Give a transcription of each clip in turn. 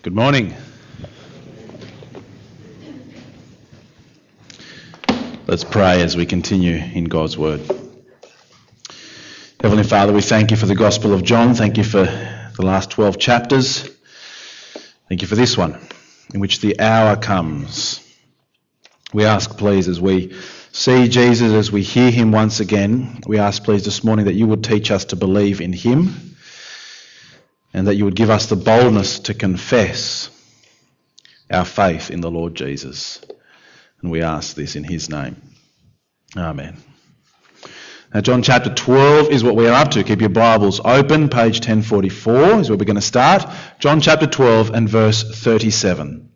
Good morning. Let's pray as we continue in God's Word. Heavenly Father, we thank you for the Gospel of John. Thank you for the last 12 chapters. Thank you for this one, in which the hour comes. We ask, please, as we see Jesus, as we hear him once again, we ask, please, this morning that you would teach us to believe in him and that you would give us the boldness to confess our faith in the Lord Jesus. And we ask this in his name. Amen. Now, John chapter 12 is what we are up to. Keep your Bibles open. Page 1044 is where we're going to start. John chapter 12 and verse 37.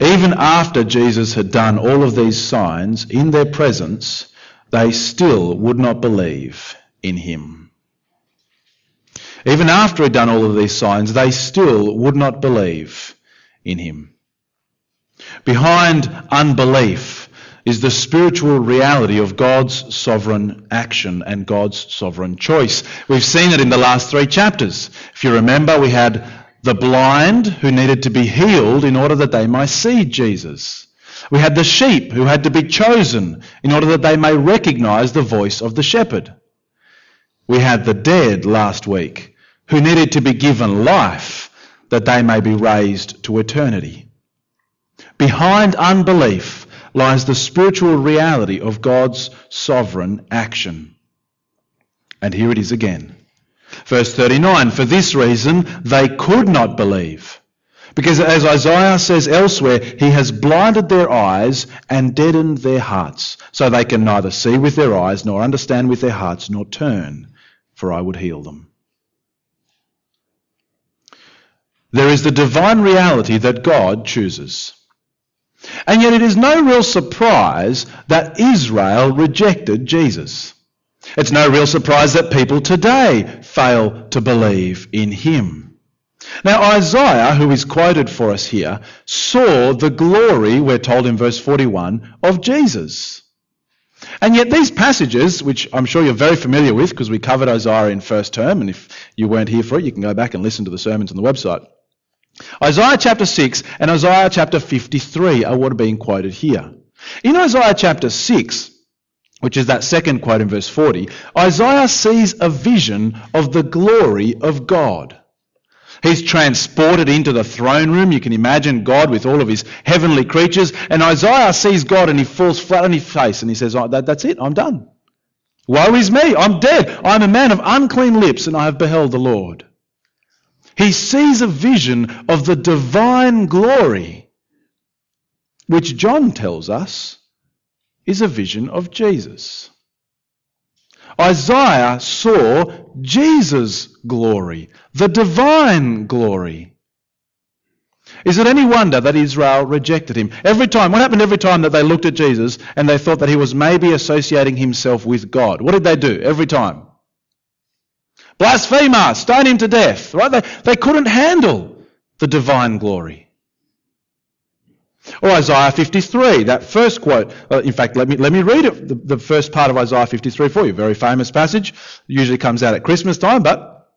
Even after Jesus had done all of these signs in their presence, they still would not believe in him. Even after he'd done all of these signs, they still would not believe in him. Behind unbelief is the spiritual reality of God's sovereign action and God's sovereign choice. We've seen it in the last three chapters. If you remember, we had the blind who needed to be healed in order that they might see Jesus. We had the sheep who had to be chosen in order that they may recognize the voice of the shepherd. We had the dead last week who needed to be given life that they may be raised to eternity. Behind unbelief lies the spiritual reality of God's sovereign action. And here it is again. Verse 39 For this reason they could not believe. Because as Isaiah says elsewhere, he has blinded their eyes and deadened their hearts, so they can neither see with their eyes, nor understand with their hearts, nor turn, for I would heal them. There is the divine reality that God chooses. And yet it is no real surprise that Israel rejected Jesus. It's no real surprise that people today fail to believe in him. Now, Isaiah, who is quoted for us here, saw the glory, we're told in verse 41, of Jesus. And yet these passages, which I'm sure you're very familiar with because we covered Isaiah in first term, and if you weren't here for it, you can go back and listen to the sermons on the website. Isaiah chapter 6 and Isaiah chapter 53 are what are being quoted here. In Isaiah chapter 6, which is that second quote in verse 40, Isaiah sees a vision of the glory of God. He's transported into the throne room. You can imagine God with all of his heavenly creatures. And Isaiah sees God and he falls flat on his face and he says, oh, that, That's it, I'm done. Woe is me, I'm dead. I'm a man of unclean lips and I have beheld the Lord. He sees a vision of the divine glory, which John tells us is a vision of Jesus. Isaiah saw Jesus' glory, the divine glory. Is it any wonder that Israel rejected him? Every time, what happened every time that they looked at Jesus and they thought that he was maybe associating himself with God? What did they do every time? Blasphemer, stone him to death. Right? They, they couldn't handle the divine glory. Or Isaiah 53, that first quote. Uh, in fact, let me, let me read it, the, the first part of Isaiah 53 for you. Very famous passage. It usually comes out at Christmas time, but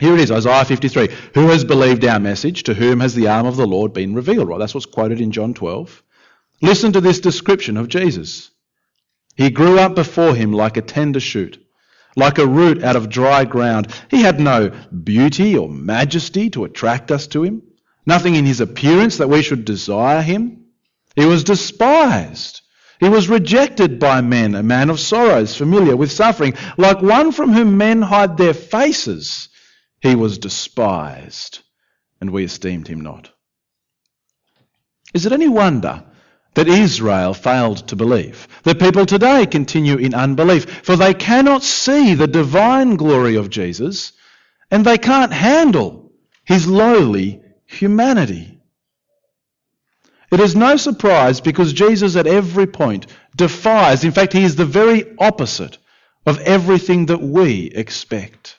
here it is, Isaiah 53. Who has believed our message? To whom has the arm of the Lord been revealed? Right, that's what's quoted in John 12. Listen to this description of Jesus. He grew up before him like a tender shoot like a root out of dry ground. He had no beauty or majesty to attract us to him, nothing in his appearance that we should desire him. He was despised. He was rejected by men, a man of sorrows, familiar with suffering, like one from whom men hide their faces. He was despised, and we esteemed him not. Is it any wonder that Israel failed to believe. That people today continue in unbelief, for they cannot see the divine glory of Jesus and they can't handle his lowly humanity. It is no surprise because Jesus at every point defies, in fact, he is the very opposite of everything that we expect.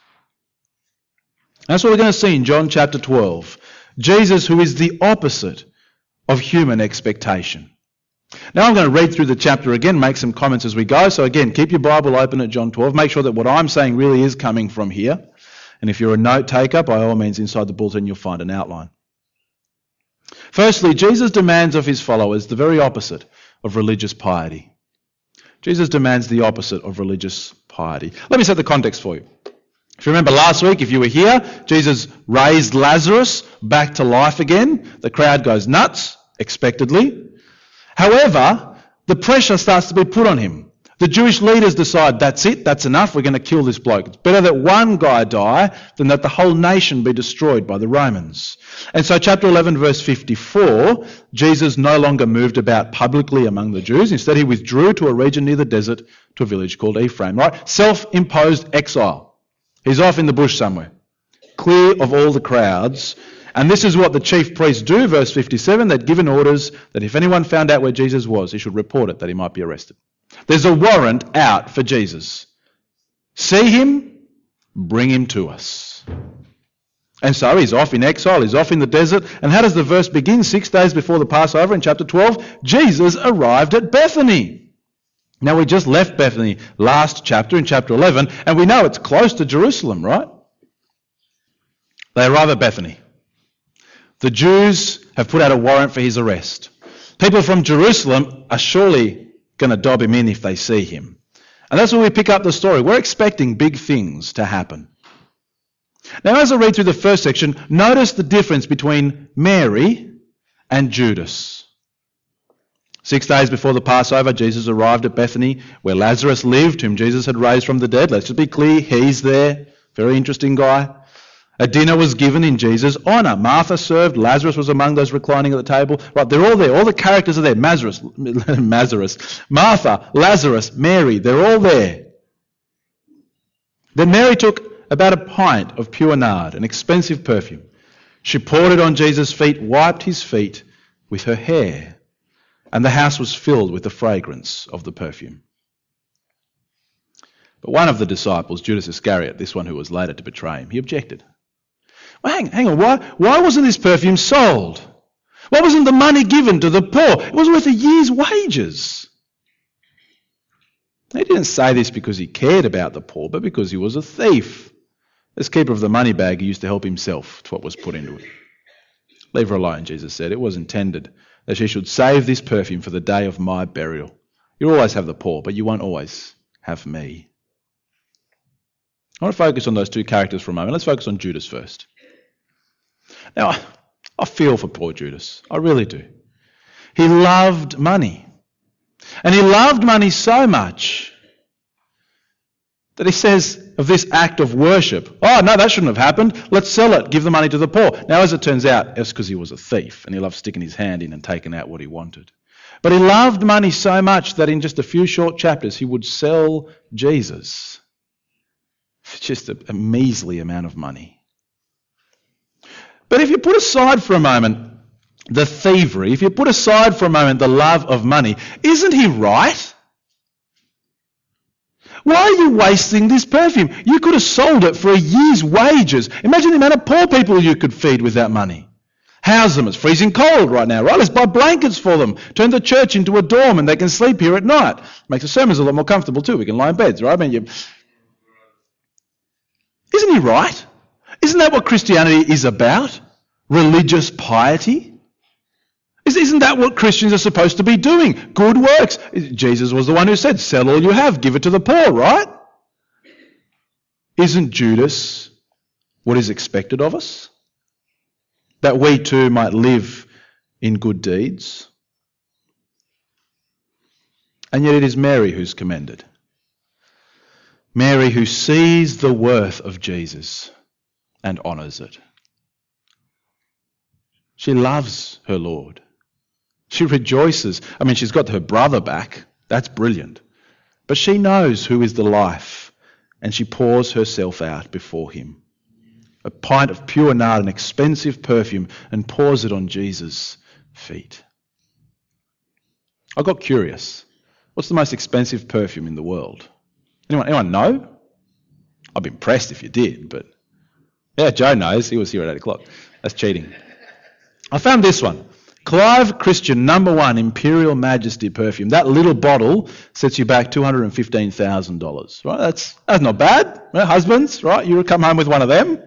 That's what we're going to see in John chapter 12. Jesus, who is the opposite of human expectation. Now I'm going to read through the chapter again, make some comments as we go. So again, keep your Bible open at John 12. Make sure that what I'm saying really is coming from here. And if you're a note taker, by all means, inside the bulletin you'll find an outline. Firstly, Jesus demands of his followers the very opposite of religious piety. Jesus demands the opposite of religious piety. Let me set the context for you. If you remember last week, if you were here, Jesus raised Lazarus back to life again. The crowd goes nuts, expectedly. However, the pressure starts to be put on him. The Jewish leaders decide that's it, that's enough, we're going to kill this bloke. It's better that one guy die than that the whole nation be destroyed by the Romans. And so, chapter 11, verse 54, Jesus no longer moved about publicly among the Jews. Instead, he withdrew to a region near the desert to a village called Ephraim, right? Self imposed exile. He's off in the bush somewhere, clear of all the crowds. And this is what the chief priests do, verse 57. They'd given orders that if anyone found out where Jesus was, he should report it, that he might be arrested. There's a warrant out for Jesus. See him, bring him to us. And so he's off in exile, he's off in the desert. And how does the verse begin? Six days before the Passover in chapter 12, Jesus arrived at Bethany. Now we just left Bethany last chapter in chapter 11, and we know it's close to Jerusalem, right? They arrive at Bethany. The Jews have put out a warrant for his arrest. People from Jerusalem are surely going to dob him in if they see him. And that's where we pick up the story. We're expecting big things to happen. Now, as I read through the first section, notice the difference between Mary and Judas. Six days before the Passover, Jesus arrived at Bethany, where Lazarus lived, whom Jesus had raised from the dead. Let's just be clear, he's there. Very interesting guy. A dinner was given in Jesus' honour. Martha served. Lazarus was among those reclining at the table. Right, they're all there. All the characters are there. Lazarus, Martha, Lazarus, Mary. They're all there. Then Mary took about a pint of pure nard, an expensive perfume. She poured it on Jesus' feet, wiped his feet with her hair, and the house was filled with the fragrance of the perfume. But one of the disciples, Judas Iscariot, this one who was later to betray him, he objected. Well, hang, hang on, why, why wasn't this perfume sold? Why wasn't the money given to the poor? It was worth a year's wages. He didn't say this because he cared about the poor, but because he was a thief. As keeper of the money bag, he used to help himself to what was put into it. Leave her alone, Jesus said. It was intended that she should save this perfume for the day of my burial. You'll always have the poor, but you won't always have me. I want to focus on those two characters for a moment. Let's focus on Judas first. Now, I feel for poor Judas. I really do. He loved money. And he loved money so much that he says of this act of worship, oh, no, that shouldn't have happened. Let's sell it, give the money to the poor. Now, as it turns out, it's because he was a thief and he loved sticking his hand in and taking out what he wanted. But he loved money so much that in just a few short chapters, he would sell Jesus for just a, a measly amount of money. But if you put aside for a moment the thievery, if you put aside for a moment the love of money, isn't he right? Why are you wasting this perfume? You could have sold it for a year's wages. Imagine the amount of poor people you could feed with that money. House them. It's freezing cold right now, right? Let's buy blankets for them. Turn the church into a dorm and they can sleep here at night. Makes the sermons a lot more comfortable too. We can lie in beds, right? I mean, you... Isn't he right? Isn't that what Christianity is about? Religious piety? Isn't that what Christians are supposed to be doing? Good works. Jesus was the one who said, Sell all you have, give it to the poor, right? Isn't Judas what is expected of us? That we too might live in good deeds? And yet it is Mary who's commended. Mary who sees the worth of Jesus and honours it. She loves her Lord. She rejoices. I mean, she's got her brother back. That's brilliant. But she knows who is the life, and she pours herself out before him. A pint of pure nard, an expensive perfume, and pours it on Jesus' feet. I got curious. What's the most expensive perfume in the world? Anyone, anyone know? I'd be impressed if you did, but yeah, Joe knows. He was here at 8 o'clock. That's cheating. I found this one Clive Christian, number one, Imperial Majesty perfume. That little bottle sets you back $215,000. Right? That's, that's not bad. Husbands, right? You come home with one of them,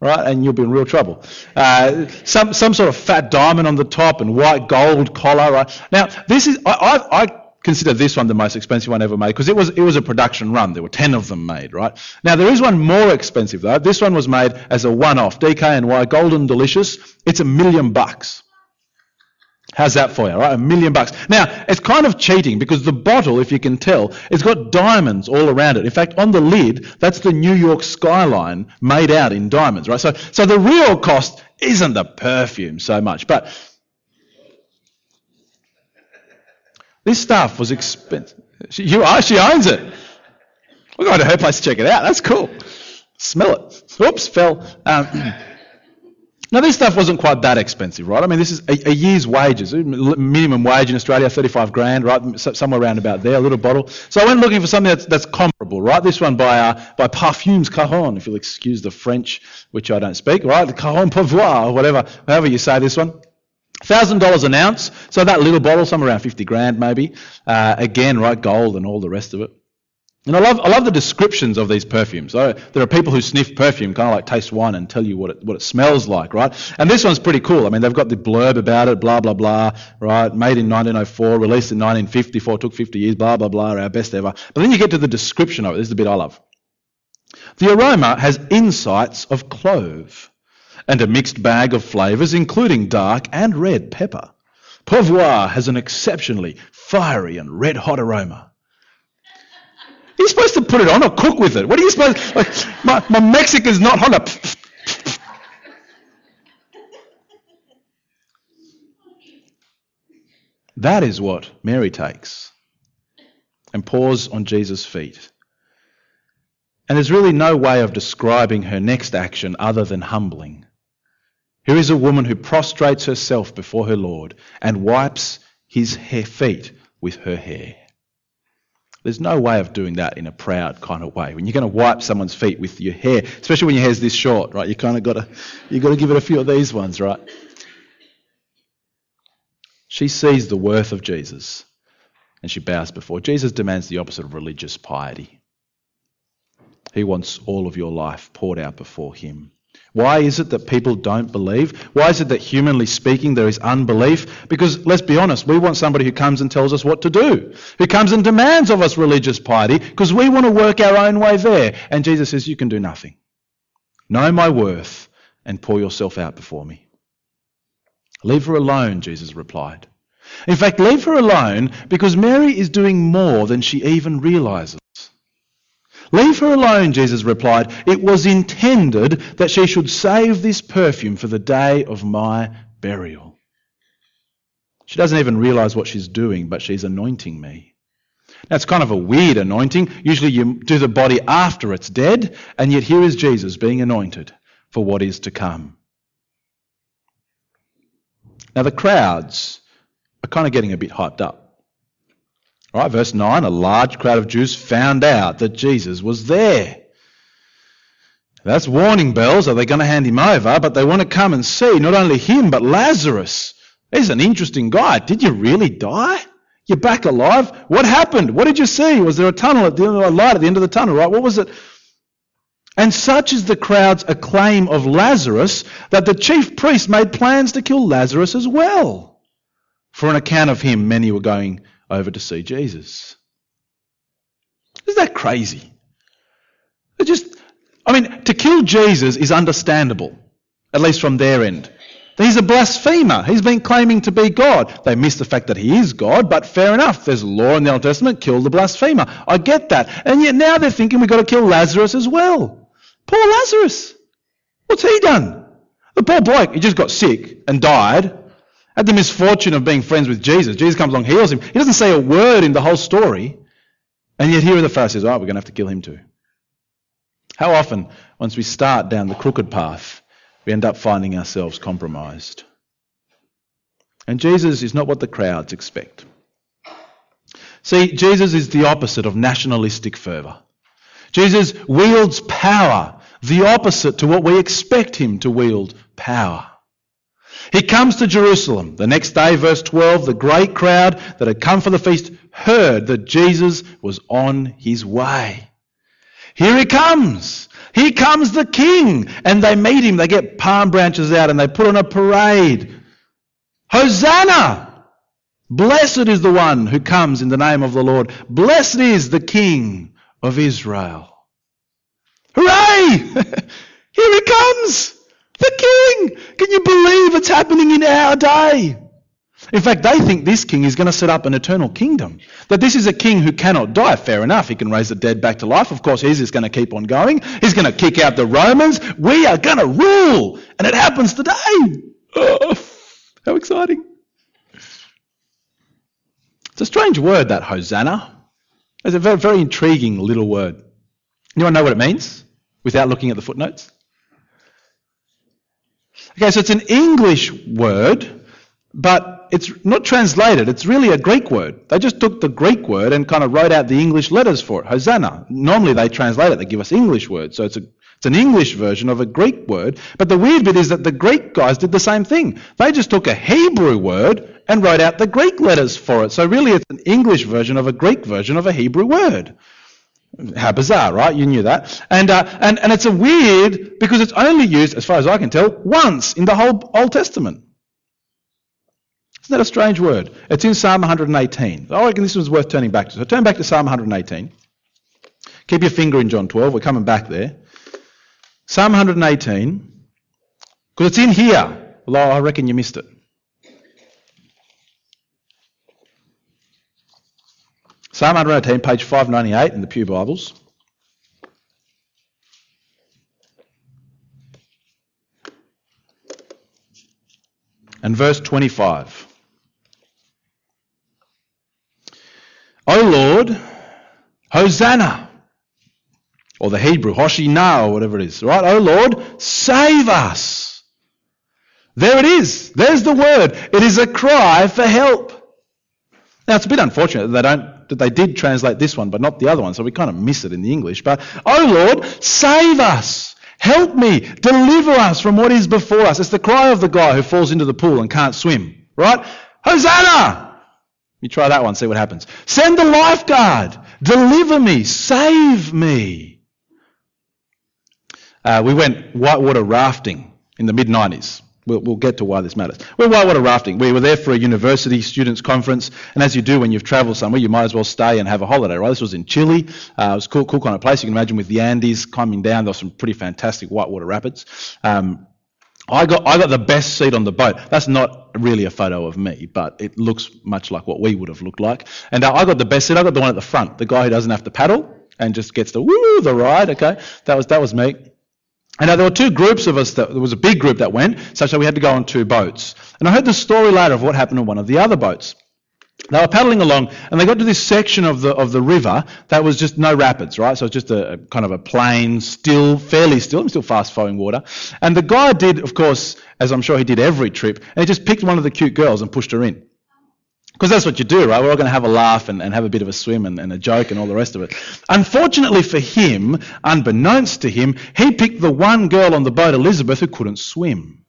right? And you'll be in real trouble. Uh, some, some sort of fat diamond on the top and white gold collar, right? Now, this is, I, I, I consider this one the most expensive one ever made because it was it was a production run. There were ten of them made, right? Now there is one more expensive though. This one was made as a one-off. DKNY Golden Delicious. It's a million bucks. How's that for you, right? A million bucks. Now, it's kind of cheating because the bottle, if you can tell, it's got diamonds all around it. In fact, on the lid, that's the New York skyline made out in diamonds, right? So, so the real cost isn't the perfume so much, but This stuff was expensive. She, you, are, she owns it. We're going to her place to check it out. That's cool. Smell it. Oops, fell. Um, now, this stuff wasn't quite that expensive, right? I mean, this is a, a, year's wages. Minimum wage in Australia, 35 grand, right? Somewhere around about there, a little bottle. So I went looking for something that's, that's comparable, right? This one by, uh, by Parfums Caron, if you'll excuse the French, which I don't speak, right? The Pouvoir, or whatever, however you say this one. $1,000 an ounce, so that little bottle, somewhere around 50 grand maybe. Uh, again, right, gold and all the rest of it. And I love, I love the descriptions of these perfumes. So there are people who sniff perfume, kind of like taste wine and tell you what it, what it smells like, right? And this one's pretty cool. I mean, they've got the blurb about it, blah, blah, blah, right? Made in 1904, released in 1954, took 50 years, blah, blah, blah, our best ever. But then you get to the description of it. This is the bit I love. The aroma has insights of clove and a mixed bag of flavours, including dark and red pepper. Pouvoir has an exceptionally fiery and red hot aroma. You're supposed to put it on or cook with it. What are you supposed like my, my Mexican's not hot. That is what Mary takes and pours on Jesus' feet. And there's really no way of describing her next action other than humbling. Here is a woman who prostrates herself before her Lord and wipes his feet with her hair. There's no way of doing that in a proud kind of way. When you're going to wipe someone's feet with your hair, especially when your hair's this short, right? You kind of got to you got to give it a few of these ones, right? She sees the worth of Jesus and she bows before. Jesus demands the opposite of religious piety. He wants all of your life poured out before him. Why is it that people don't believe? Why is it that, humanly speaking, there is unbelief? Because, let's be honest, we want somebody who comes and tells us what to do, who comes and demands of us religious piety, because we want to work our own way there. And Jesus says, You can do nothing. Know my worth and pour yourself out before me. Leave her alone, Jesus replied. In fact, leave her alone because Mary is doing more than she even realizes. Leave her alone, Jesus replied. It was intended that she should save this perfume for the day of my burial. She doesn't even realize what she's doing, but she's anointing me. Now, it's kind of a weird anointing. Usually you do the body after it's dead, and yet here is Jesus being anointed for what is to come. Now, the crowds are kind of getting a bit hyped up. All right, verse 9 a large crowd of Jews found out that Jesus was there. That's warning bells. Are they going to hand him over? But they want to come and see not only him, but Lazarus. He's an interesting guy. Did you really die? You're back alive? What happened? What did you see? Was there a tunnel at the end of the light at the end of the tunnel, right? What was it? And such is the crowd's acclaim of Lazarus that the chief priests made plans to kill Lazarus as well. For an account of him, many were going over to see Jesus. Isn't that crazy? It just, I mean, to kill Jesus is understandable, at least from their end. He's a blasphemer. He's been claiming to be God. They miss the fact that he is God, but fair enough. There's a law in the Old Testament, kill the blasphemer. I get that. And yet now they're thinking we've got to kill Lazarus as well. Poor Lazarus. What's he done? The poor bloke, he just got sick and died had the misfortune of being friends with Jesus. Jesus comes along, heals him. He doesn't say a word in the whole story. And yet here are the Pharisees, right, we're going to have to kill him too. How often, once we start down the crooked path, we end up finding ourselves compromised? And Jesus is not what the crowds expect. See, Jesus is the opposite of nationalistic fervour. Jesus wields power, the opposite to what we expect him to wield power. He comes to Jerusalem. The next day, verse 12, the great crowd that had come for the feast heard that Jesus was on his way. Here he comes. Here comes the king. And they meet him. They get palm branches out and they put on a parade. Hosanna! Blessed is the one who comes in the name of the Lord. Blessed is the king of Israel. Hooray! Here he comes! The king! Can you believe it's happening in our day? In fact, they think this king is going to set up an eternal kingdom. That this is a king who cannot die. Fair enough, he can raise the dead back to life. Of course, he's just going to keep on going. He's going to kick out the Romans. We are going to rule. And it happens today. Oh, how exciting. It's a strange word, that Hosanna. It's a very, very intriguing little word. Anyone know what it means without looking at the footnotes? Okay, so it's an English word, but it's not translated. It's really a Greek word. They just took the Greek word and kind of wrote out the English letters for it. Hosanna. Normally they translate it. They give us English words. So it's a it's an English version of a Greek word. But the weird bit is that the Greek guys did the same thing. They just took a Hebrew word and wrote out the Greek letters for it. So really it's an English version of a Greek version of a Hebrew word. How bizarre, right? You knew that. And, uh, and, and it's a weird because it's only used, as far as I can tell, once in the whole Old Testament. Isn't that a strange word? It's in Psalm 118. I reckon this one's worth turning back to. So turn back to Psalm 118. Keep your finger in John 12. We're coming back there. Psalm 118, because it's in here. Well, I reckon you missed it. Psalm 118, page 598 in the Pew Bibles. And verse 25. O Lord, Hosanna or the Hebrew, Hoshina, or whatever it is, right? O Lord, save us. There it is. There's the word. It is a cry for help. Now it's a bit unfortunate that they don't that they did translate this one, but not the other one, so we kind of miss it in the English. But oh Lord, save us. Help me. Deliver us from what is before us. It's the cry of the guy who falls into the pool and can't swim. Right? Hosanna! You try that one, see what happens. Send the lifeguard. Deliver me. Save me. Uh, we went whitewater rafting in the mid 90s. We'll, we'll, get to why this matters. We're whitewater rafting. We were there for a university students' conference, and as you do when you've travelled somewhere, you might as well stay and have a holiday, right? This was in Chile. Uh, it was a cool, cool kind of place. You can imagine with the Andes climbing down, there were some pretty fantastic whitewater rapids. Um, I got, I got the best seat on the boat. That's not really a photo of me, but it looks much like what we would have looked like. And uh, I got the best seat. I got the one at the front, the guy who doesn't have to paddle and just gets the woo, the ride. Okay, that was that was me. And now there were two groups of us that there was a big group that went, such that we had to go on two boats. And I heard the story later of what happened on one of the other boats. They were paddling along and they got to this section of the of the river that was just no rapids, right? So it's just a, a, kind of a plain, still, fairly still, still fast flowing water. And the guy did, of course, as I'm sure he did every trip, and he just picked one of the cute girls and pushed her in. Because that's what you do, right? We're all going to have a laugh and, and have a bit of a swim and, and, a joke and all the rest of it. Unfortunately for him, unbeknownst to him, he picked the one girl on the boat, Elizabeth, who couldn't swim.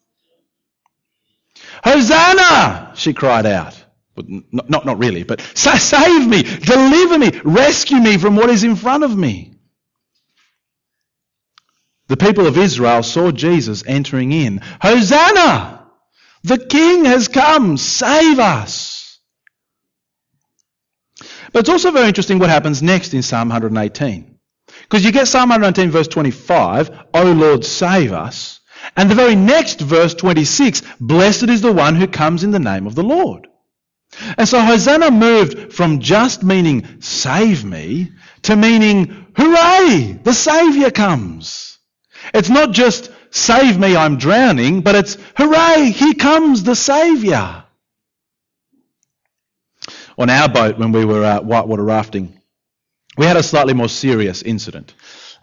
Hosanna! She cried out. But not, not, not really, but save me, deliver me, rescue me from what is in front of me. The people of Israel saw Jesus entering in. Hosanna! The King has come, save us! But it's also very interesting what happens next in Psalm 118. Because you get Psalm 118, verse 25, O Lord, save us. And the very next verse 26, blessed is the one who comes in the name of the Lord. And so Hosanna moved from just meaning save me to meaning hooray, the Saviour comes. It's not just save me, I'm drowning, but it's hooray, here comes the Saviour on our boat when we were uh, whitewater rafting, we had a slightly more serious incident.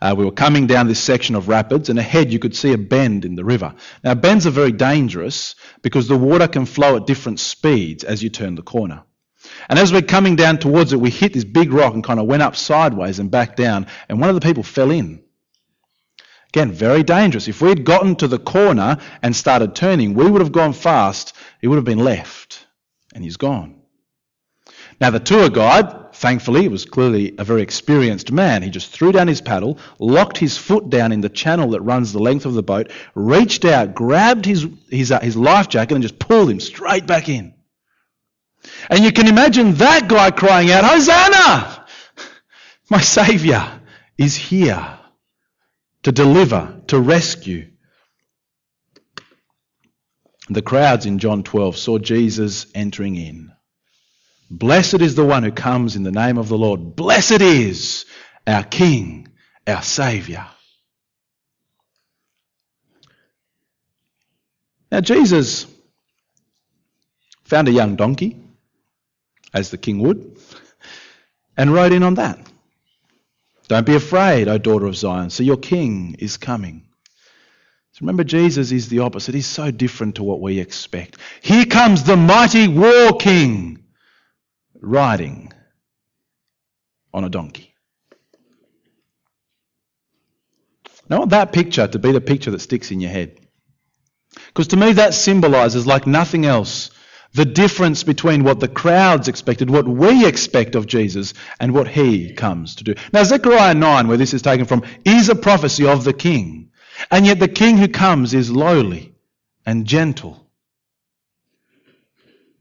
Uh, we were coming down this section of rapids, and ahead you could see a bend in the river. Now, bends are very dangerous because the water can flow at different speeds as you turn the corner. And as we're coming down towards it, we hit this big rock and kind of went up sideways and back down, and one of the people fell in. Again, very dangerous. If we'd gotten to the corner and started turning, we would have gone fast. He would have been left. And he's gone. Now, the tour guide, thankfully, was clearly a very experienced man. He just threw down his paddle, locked his foot down in the channel that runs the length of the boat, reached out, grabbed his, his, uh, his life jacket, and just pulled him straight back in. And you can imagine that guy crying out, Hosanna! My Saviour is here to deliver, to rescue. The crowds in John 12 saw Jesus entering in. Blessed is the one who comes in the name of the Lord. Blessed is our King, our Saviour. Now, Jesus found a young donkey, as the king would, and rode in on that. Don't be afraid, O daughter of Zion. So, your king is coming. So remember, Jesus is the opposite. He's so different to what we expect. Here comes the mighty war king riding on a donkey. Now, I want that picture to be the picture that sticks in your head. Because to me, that symbolizes, like nothing else, the difference between what the crowds expected, what we expect of Jesus, and what he comes to do. Now, Zechariah 9, where this is taken from, is a prophecy of the king. And yet the king who comes is lowly and gentle.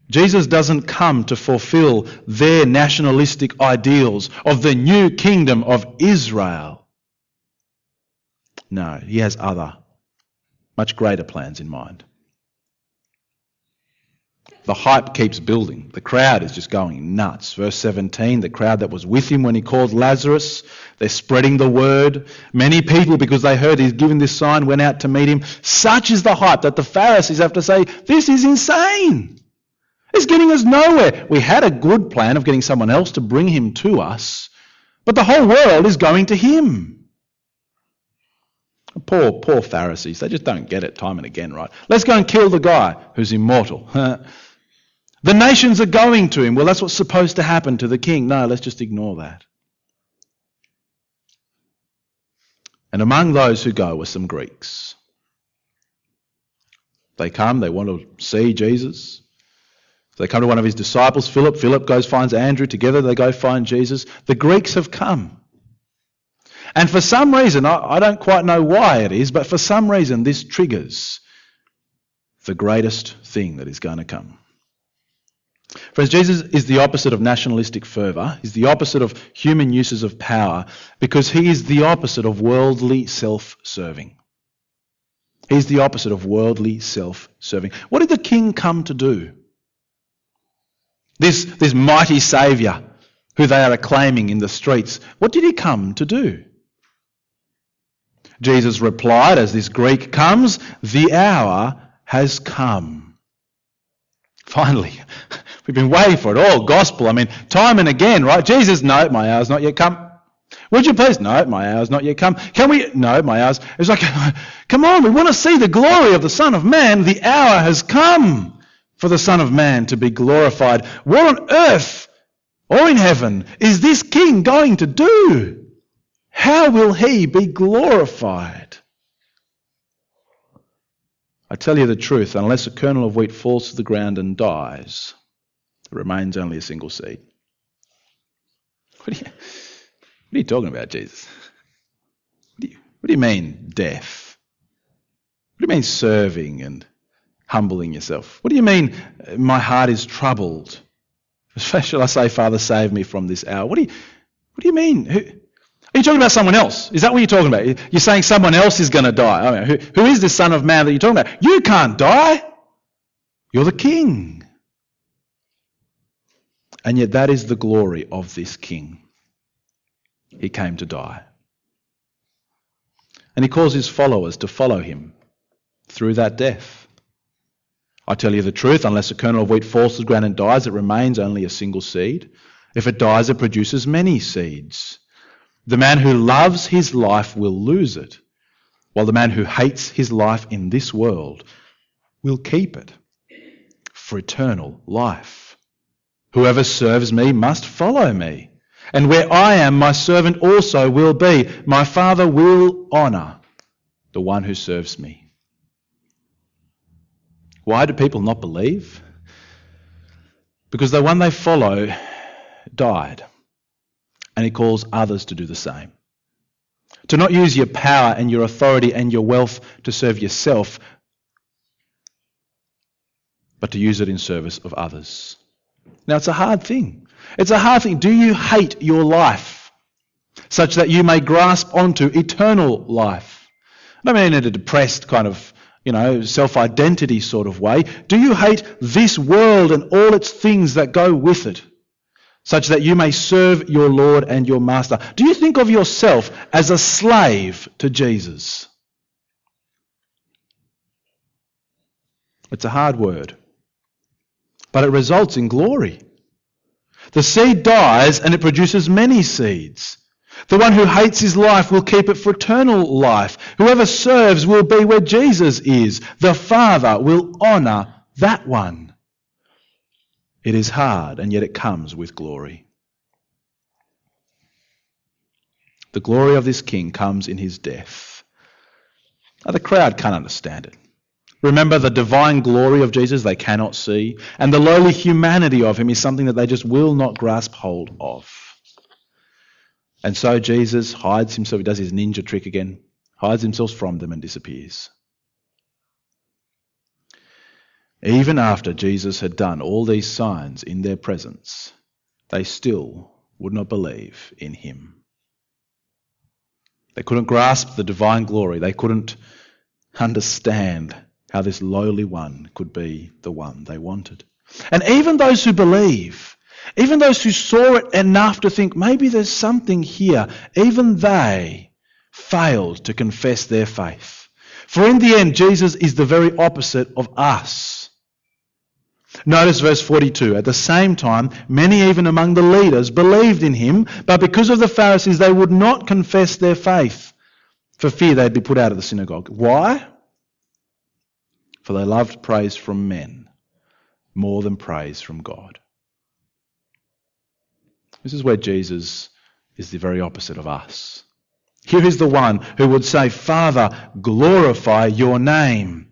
Jesus doesn't come to fulfill their nationalistic ideals of the new kingdom of Israel. No, he has other, much greater plans in mind. The hype keeps building. The crowd is just going nuts. Verse 17, the crowd that was with him when he called Lazarus, they're spreading the word. Many people, because they heard he's given this sign, went out to meet him. Such is the hype that the Pharisees have to say, this is insane. It's getting us nowhere. We had a good plan of getting someone else to bring him to us, but the whole world is going to him. Poor, poor Pharisees. They just don't get it time and again, right? Let's go and kill the guy who's immortal. The nations are going to him. Well, that's what's supposed to happen to the king. No, let's just ignore that. And among those who go were some Greeks. They come, they want to see Jesus. They come to one of his disciples, Philip. Philip goes, finds Andrew. Together they go find Jesus. The Greeks have come. And for some reason, I, don't quite know why it is, but for some reason, this triggers the greatest thing that is going to come. Friends, Jesus is the opposite of nationalistic fervour. He's the opposite of human uses of power because he is the opposite of worldly self serving. He's the opposite of worldly self serving. What did the king come to do? This, this mighty saviour who they are acclaiming in the streets, what did he come to do? Jesus replied as this Greek comes, The hour has come. Finally, We've been waiting for it all. Gospel. I mean, time and again, right? Jesus, no, my hour's not yet come. Would you please? No, my hour's not yet come. Can we? No, my hour's. It's like, come on, we want to see the glory of the Son of Man. The hour has come for the Son of Man to be glorified. What on earth or in heaven is this King going to do? How will he be glorified? I tell you the truth, unless a kernel of wheat falls to the ground and dies, it remains only a single seed. What are you, what are you talking about, Jesus? What do, you, what do you mean, death? What do you mean, serving and humbling yourself? What do you mean, uh, my heart is troubled? Shall I say, Father, save me from this hour? What do you, what do you mean? Who, are you talking about someone else? Is that what you're talking about? You're saying someone else is going to die. I mean, who, who is this Son of Man that you're talking about? You can't die. You're the King. And yet, that is the glory of this king. He came to die. And he calls his followers to follow him through that death. I tell you the truth, unless a kernel of wheat falls to the ground and dies, it remains only a single seed. If it dies, it produces many seeds. The man who loves his life will lose it, while the man who hates his life in this world will keep it for eternal life. Whoever serves me must follow me. And where I am, my servant also will be. My Father will honour the one who serves me. Why do people not believe? Because the one they follow died, and he calls others to do the same. To not use your power and your authority and your wealth to serve yourself, but to use it in service of others. Now, it's a hard thing. It's a hard thing. Do you hate your life such that you may grasp onto eternal life? I don't mean in a depressed kind of, you know, self identity sort of way. Do you hate this world and all its things that go with it? Such that you may serve your Lord and your Master. Do you think of yourself as a slave to Jesus? It's a hard word but it results in glory. The seed dies and it produces many seeds. The one who hates his life will keep it for eternal life. Whoever serves will be where Jesus is. The Father will honour that one. It is hard, and yet it comes with glory. The glory of this king comes in his death. Now, the crowd can't understand it. Remember the divine glory of Jesus they cannot see, and the lowly humanity of him is something that they just will not grasp hold of. And so Jesus hides himself, he does his ninja trick again, hides himself from them and disappears. Even after Jesus had done all these signs in their presence, they still would not believe in him. They couldn't grasp the divine glory. They couldn't understand how this lowly one could be the one they wanted. And even those who believe, even those who saw it enough to think maybe there's something here, even they failed to confess their faith. For in the end, Jesus is the very opposite of us. Notice verse 42. At the same time, many even among the leaders believed in him, but because of the Pharisees, they would not confess their faith for fear they'd be put out of the synagogue. Why? for they loved praise from men more than praise from God. This is where Jesus is the very opposite of us. Here is the one who would say, Father, glorify your name.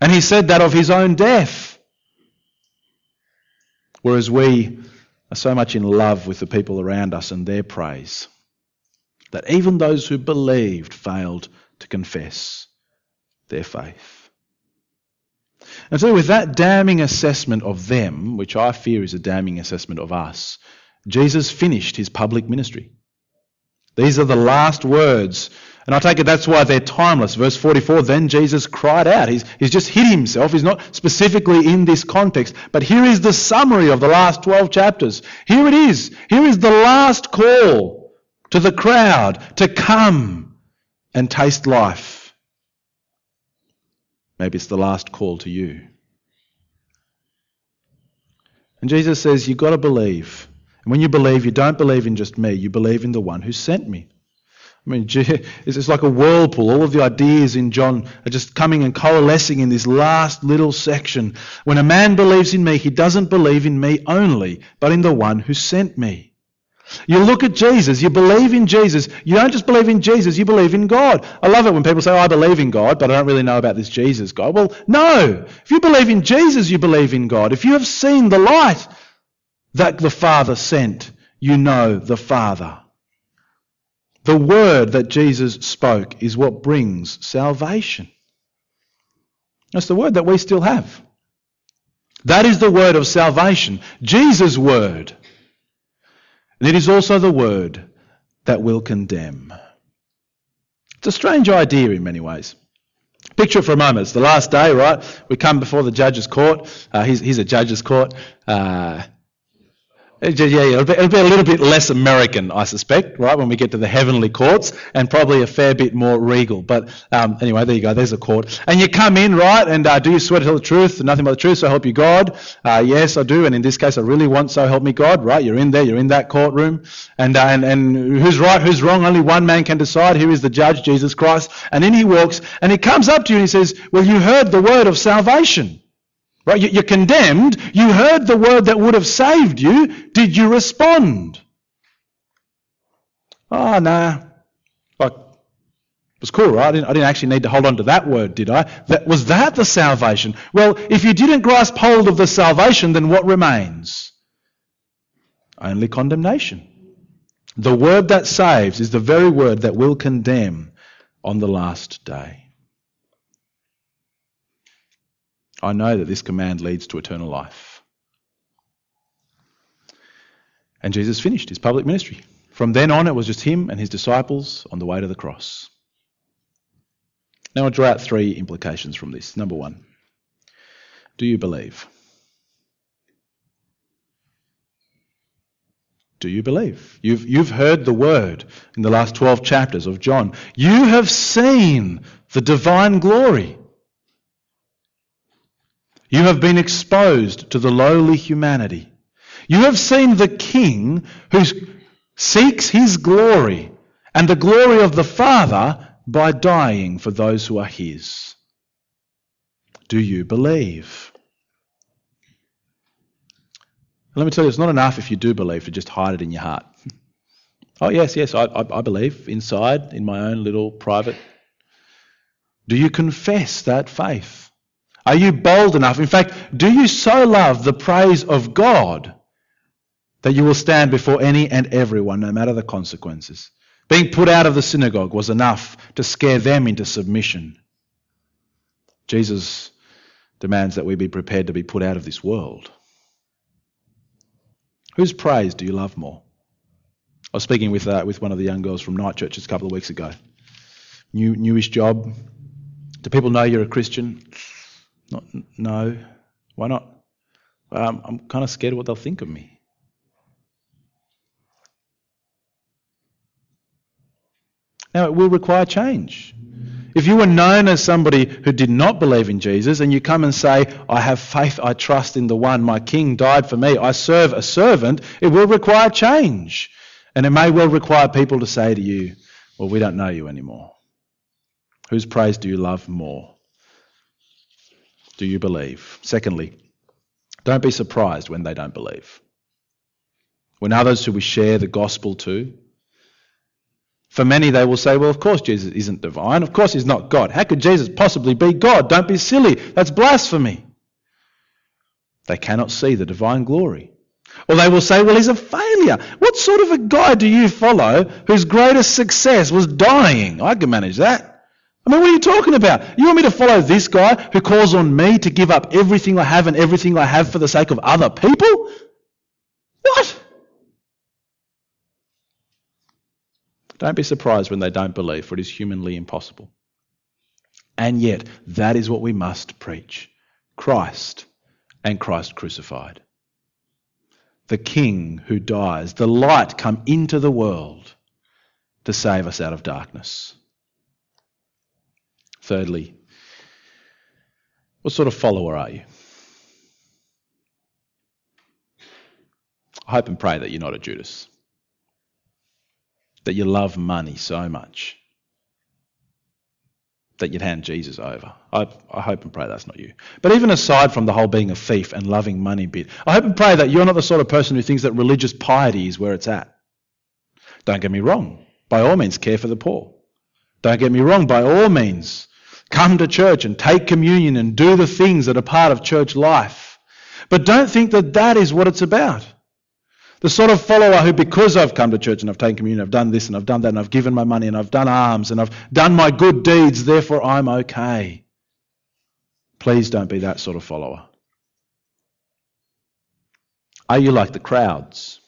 And he said that of his own death. Whereas we are so much in love with the people around us and their praise that even those who believed failed to confess their faith. And so, with that damning assessment of them, which I fear is a damning assessment of us, Jesus finished his public ministry. These are the last words. And I take it that's why they're timeless. Verse 44 Then Jesus cried out. He's, he's just hid himself. He's not specifically in this context. But here is the summary of the last 12 chapters. Here it is. Here is the last call to the crowd to come and taste life. Maybe it's the last call to you. And Jesus says, You've got to believe. And when you believe, you don't believe in just me, you believe in the one who sent me. I mean, it's like a whirlpool. All of the ideas in John are just coming and coalescing in this last little section. When a man believes in me, he doesn't believe in me only, but in the one who sent me. You look at Jesus, you believe in Jesus. You don't just believe in Jesus, you believe in God. I love it when people say, oh, I believe in God, but I don't really know about this Jesus God. Well, no. If you believe in Jesus, you believe in God. If you have seen the light that the Father sent, you know the Father. The word that Jesus spoke is what brings salvation. That's the word that we still have. That is the word of salvation. Jesus' word. And it is also the word that will condemn. It's a strange idea in many ways. Picture for a moment. It's the last day, right? We come before the judge's court. Uh, he's, he's, a judge's court. Uh, yeah, yeah it'll, be, it'll, be, a little bit less American, I suspect, right, when we get to the heavenly courts, and probably a fair bit more regal. But um, anyway, there you go. There's a court. And you come in, right, and uh, do you swear to tell the truth nothing but the truth, so help you God? Uh, yes, I do. And in this case, I really want so help me God, right? You're in there, you're in that courtroom. And, uh, and, and who's right, who's wrong? Only one man can decide. Here is the judge, Jesus Christ. And then he walks, and he comes up to you and he says, Well, you heard the word of salvation. Right? You're condemned. You heard the word that would have saved you. Did you respond? Ah, oh, no. Like, it was cool, right? I didn't, I didn't, actually need to hold on to that word, did I? That, was that the salvation? Well, if you didn't grasp hold of the salvation, then what remains? Only condemnation. The word that saves is the very word that will condemn on the last day. I know that this command leads to eternal life. And Jesus finished his public ministry. From then on, it was just him and his disciples on the way to the cross. Now I'll draw out three implications from this. Number one, do you believe? Do you believe? You've, you've heard the word in the last 12 chapters of John. You have seen the divine glory. You have been exposed to the lowly humanity. You have seen the King who seeks his glory and the glory of the Father by dying for those who are his. Do you believe? Let me tell you, it's not enough if you do believe to just hide it in your heart. Oh, yes, yes, I, I, I believe inside, in my own little private. Do you confess that faith? Are you bold enough? In fact, do you so love the praise of God that you will stand before any and everyone, no matter the consequences? Being put out of the synagogue was enough to scare them into submission. Jesus demands that we be prepared to be put out of this world. Whose praise do you love more? I was speaking with, uh, with one of the young girls from Night Churches a couple of weeks ago. New, newish job. Do people know you're a Christian? Not, no. Why not? Um, I'm kind of scared what they'll think of me. Now, it will require change. If you were known as somebody who did not believe in Jesus and you come and say, I have faith, I trust in the one, my king died for me, I serve a servant, it will require change. And it may well require people to say to you, Well, we don't know you anymore. Whose praise do you love more? Do you believe? Secondly, don't be surprised when they don't believe. When others who we share the gospel to, for many, they will say, well, of course Jesus isn't divine. Of course he's not God. How could Jesus possibly be God? Don't be silly. That's blasphemy. They cannot see the divine glory. Or they will say, well, he's a failure. What sort of a guy do you follow whose greatest success was dying? I can manage that. I mean, what are you talking about? You want me to follow this guy who calls on me to give up everything I have and everything I have for the sake of other people? What? Don't be surprised when they don't believe, for it is humanly impossible. And yet, that is what we must preach Christ and Christ crucified. The King who dies, the light come into the world to save us out of darkness. Thirdly, what sort of follower are you? I hope and pray that you're not a Judas that you love money so much that you'd hand Jesus over. I, I, hope and pray that's not you. But even aside from the whole being a thief and loving money bit, I hope and pray that you're not the sort of person who thinks that religious piety is where it's at. Don't get me wrong. By all means, care for the poor. Don't get me wrong. By all means, come to church and take communion and do the things that are part of church life. But don't think that that is what it's about. The sort of follower who, because I've come to church and I've taken communion, I've done this and I've done that and I've given my money and I've done alms and I've done my good deeds, therefore I'm okay. Please don't be that sort of follower. Are you like the crowds?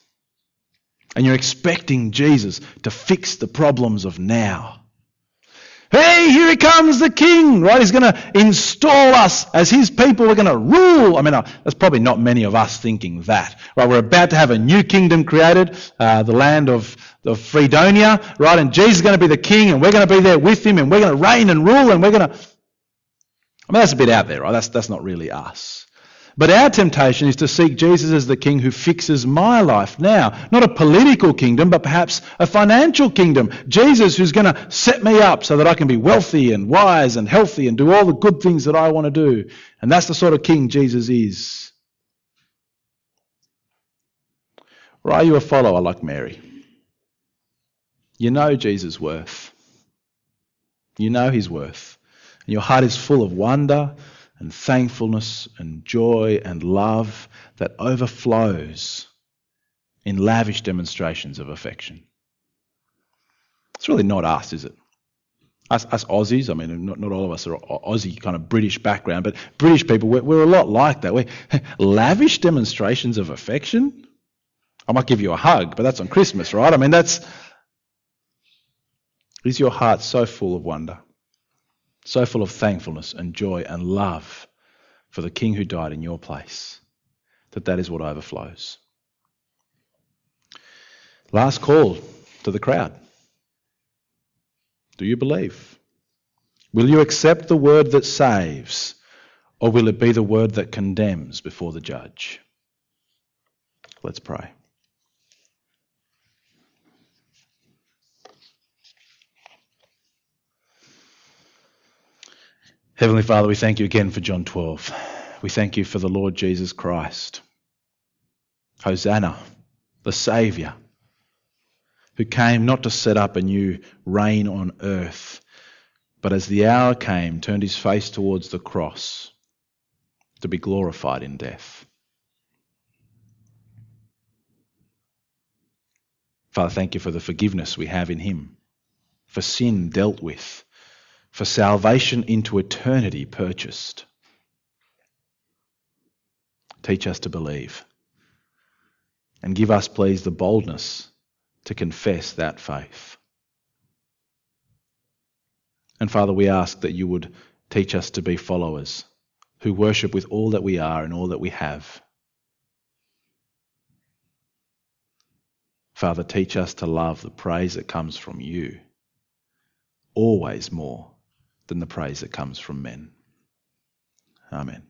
And you're expecting Jesus to fix the problems of now. Hey, here he comes, the king, right? He's going to install us as his people. We're going to rule. I mean, uh, there's probably not many of us thinking that, right? We're about to have a new kingdom created, uh, the land of, of Fredonia, right? And Jesus is going to be the king, and we're going to be there with him, and we're going to reign and rule, and we're going to. I mean, that's a bit out there, right? That's, that's not really us. But our temptation is to seek Jesus as the king who fixes my life now. Not a political kingdom, but perhaps a financial kingdom. Jesus who's going to set me up so that I can be wealthy and wise and healthy and do all the good things that I want to do. And that's the sort of king Jesus is. Or are you a follower like Mary? You know Jesus' worth. You know his worth. And your heart is full of wonder and thankfulness and joy and love that overflows in lavish demonstrations of affection. It's really not us, is it? Us, us Aussies, I mean, not, not all of us are Aussie kind of British background, but British people, we're, we're a lot like that. We lavish demonstrations of affection. I might give you a hug, but that's on Christmas, right? I mean, that's. Is your heart so full of wonder, so full of thankfulness and joy and love for the King who died in your place, that that is what overflows? Last call to the crowd. Do you believe? Will you accept the word that saves, or will it be the word that condemns before the judge? Let's pray. Heavenly Father, we thank you again for John 12. We thank you for the Lord Jesus Christ. Hosanna, the Saviour who came not to set up a new reign on earth, but as the hour came, turned his face towards the cross to be glorified in death. Father, thank you for the forgiveness we have in him, for sin dealt with, for salvation into eternity purchased. Teach us to believe. And give us, please, the boldness to confess that faith. And Father, we ask that you would teach us to be followers who worship with all that we are and all that we have. Father, teach us to love the praise that comes from you, always more than the praise that comes from men. Amen.